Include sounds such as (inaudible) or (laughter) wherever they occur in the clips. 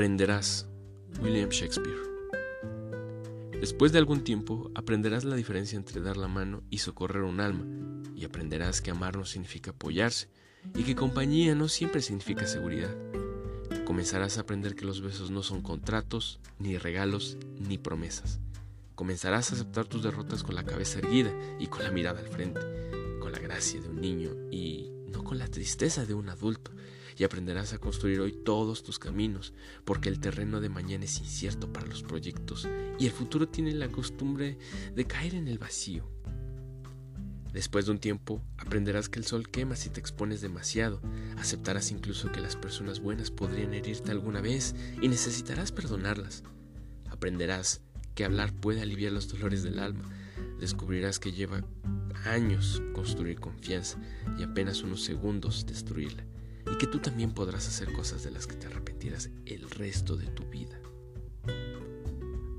Aprenderás. William Shakespeare. Después de algún tiempo aprenderás la diferencia entre dar la mano y socorrer un alma, y aprenderás que amar no significa apoyarse, y que compañía no siempre significa seguridad. Comenzarás a aprender que los besos no son contratos, ni regalos, ni promesas. Comenzarás a aceptar tus derrotas con la cabeza erguida y con la mirada al frente, con la gracia de un niño y no con la tristeza de un adulto y aprenderás a construir hoy todos tus caminos, porque el terreno de mañana es incierto para los proyectos y el futuro tiene la costumbre de caer en el vacío. Después de un tiempo, aprenderás que el sol quema si te expones demasiado, aceptarás incluso que las personas buenas podrían herirte alguna vez y necesitarás perdonarlas. Aprenderás que hablar puede aliviar los dolores del alma, descubrirás que lleva años construir confianza y apenas unos segundos destruirla y que tú también podrás hacer cosas de las que te arrepentirás el resto de tu vida.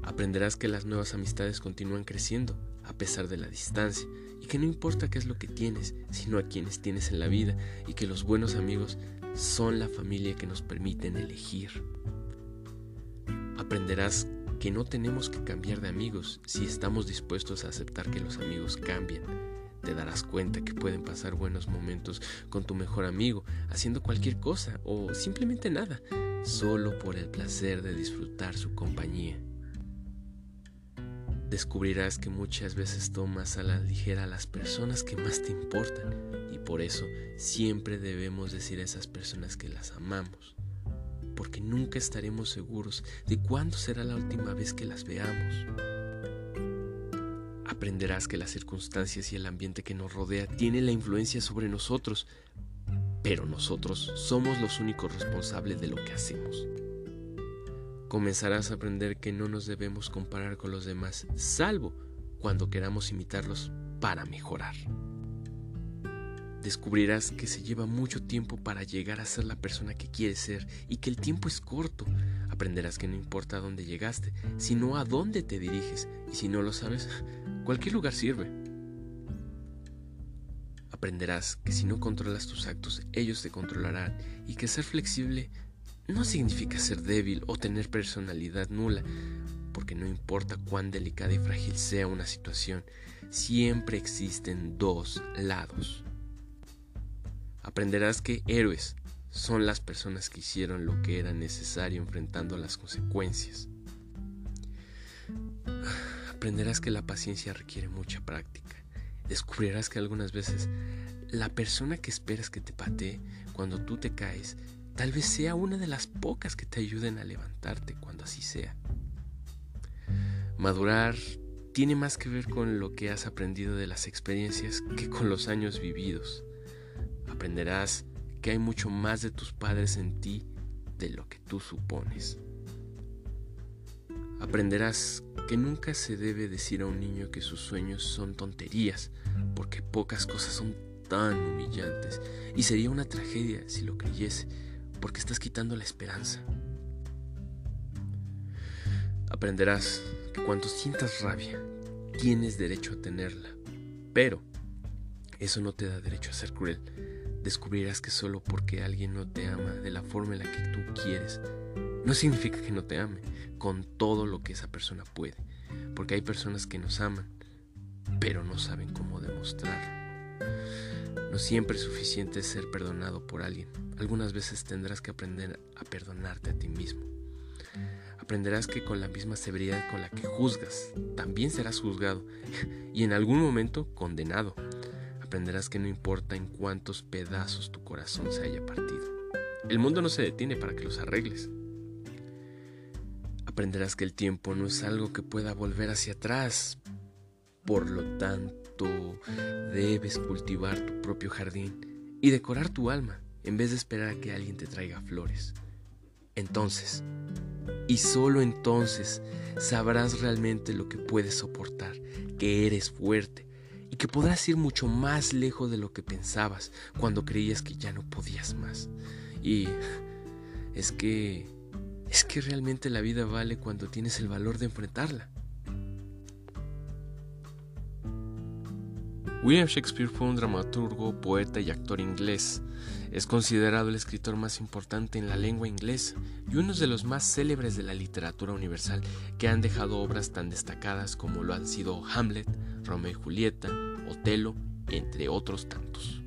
Aprenderás que las nuevas amistades continúan creciendo a pesar de la distancia y que no importa qué es lo que tienes, sino a quienes tienes en la vida y que los buenos amigos son la familia que nos permiten elegir. Aprenderás que no tenemos que cambiar de amigos si estamos dispuestos a aceptar que los amigos cambian te darás cuenta que pueden pasar buenos momentos con tu mejor amigo, haciendo cualquier cosa o simplemente nada, solo por el placer de disfrutar su compañía. Descubrirás que muchas veces tomas a la ligera a las personas que más te importan y por eso siempre debemos decir a esas personas que las amamos, porque nunca estaremos seguros de cuándo será la última vez que las veamos. Aprenderás que las circunstancias y el ambiente que nos rodea tienen la influencia sobre nosotros, pero nosotros somos los únicos responsables de lo que hacemos. Comenzarás a aprender que no nos debemos comparar con los demás, salvo cuando queramos imitarlos para mejorar. Descubrirás que se lleva mucho tiempo para llegar a ser la persona que quieres ser y que el tiempo es corto. Aprenderás que no importa a dónde llegaste, sino a dónde te diriges. Y si no lo sabes, Cualquier lugar sirve. Aprenderás que si no controlas tus actos, ellos te controlarán y que ser flexible no significa ser débil o tener personalidad nula, porque no importa cuán delicada y frágil sea una situación, siempre existen dos lados. Aprenderás que héroes son las personas que hicieron lo que era necesario enfrentando las consecuencias aprenderás que la paciencia requiere mucha práctica. Descubrirás que algunas veces la persona que esperas que te patee cuando tú te caes tal vez sea una de las pocas que te ayuden a levantarte cuando así sea. Madurar tiene más que ver con lo que has aprendido de las experiencias que con los años vividos. Aprenderás que hay mucho más de tus padres en ti de lo que tú supones. Aprenderás que nunca se debe decir a un niño que sus sueños son tonterías, porque pocas cosas son tan humillantes y sería una tragedia si lo creyese, porque estás quitando la esperanza. Aprenderás que cuando sientas rabia, tienes derecho a tenerla, pero eso no te da derecho a ser cruel. Descubrirás que solo porque alguien no te ama de la forma en la que tú quieres, no significa que no te ame con todo lo que esa persona puede, porque hay personas que nos aman, pero no saben cómo demostrar. No siempre es suficiente ser perdonado por alguien. Algunas veces tendrás que aprender a perdonarte a ti mismo. Aprenderás que con la misma severidad con la que juzgas, también serás juzgado (laughs) y en algún momento condenado. Aprenderás que no importa en cuántos pedazos tu corazón se haya partido. El mundo no se detiene para que los arregles. Aprenderás que el tiempo no es algo que pueda volver hacia atrás. Por lo tanto, debes cultivar tu propio jardín y decorar tu alma en vez de esperar a que alguien te traiga flores. Entonces, y solo entonces, sabrás realmente lo que puedes soportar, que eres fuerte y que podrás ir mucho más lejos de lo que pensabas cuando creías que ya no podías más. Y es que es que realmente la vida vale cuando tienes el valor de enfrentarla. William Shakespeare fue un dramaturgo, poeta y actor inglés. Es considerado el escritor más importante en la lengua inglesa y uno de los más célebres de la literatura universal que han dejado obras tan destacadas como lo han sido Hamlet, Romeo y Julieta, Otelo, entre otros tantos.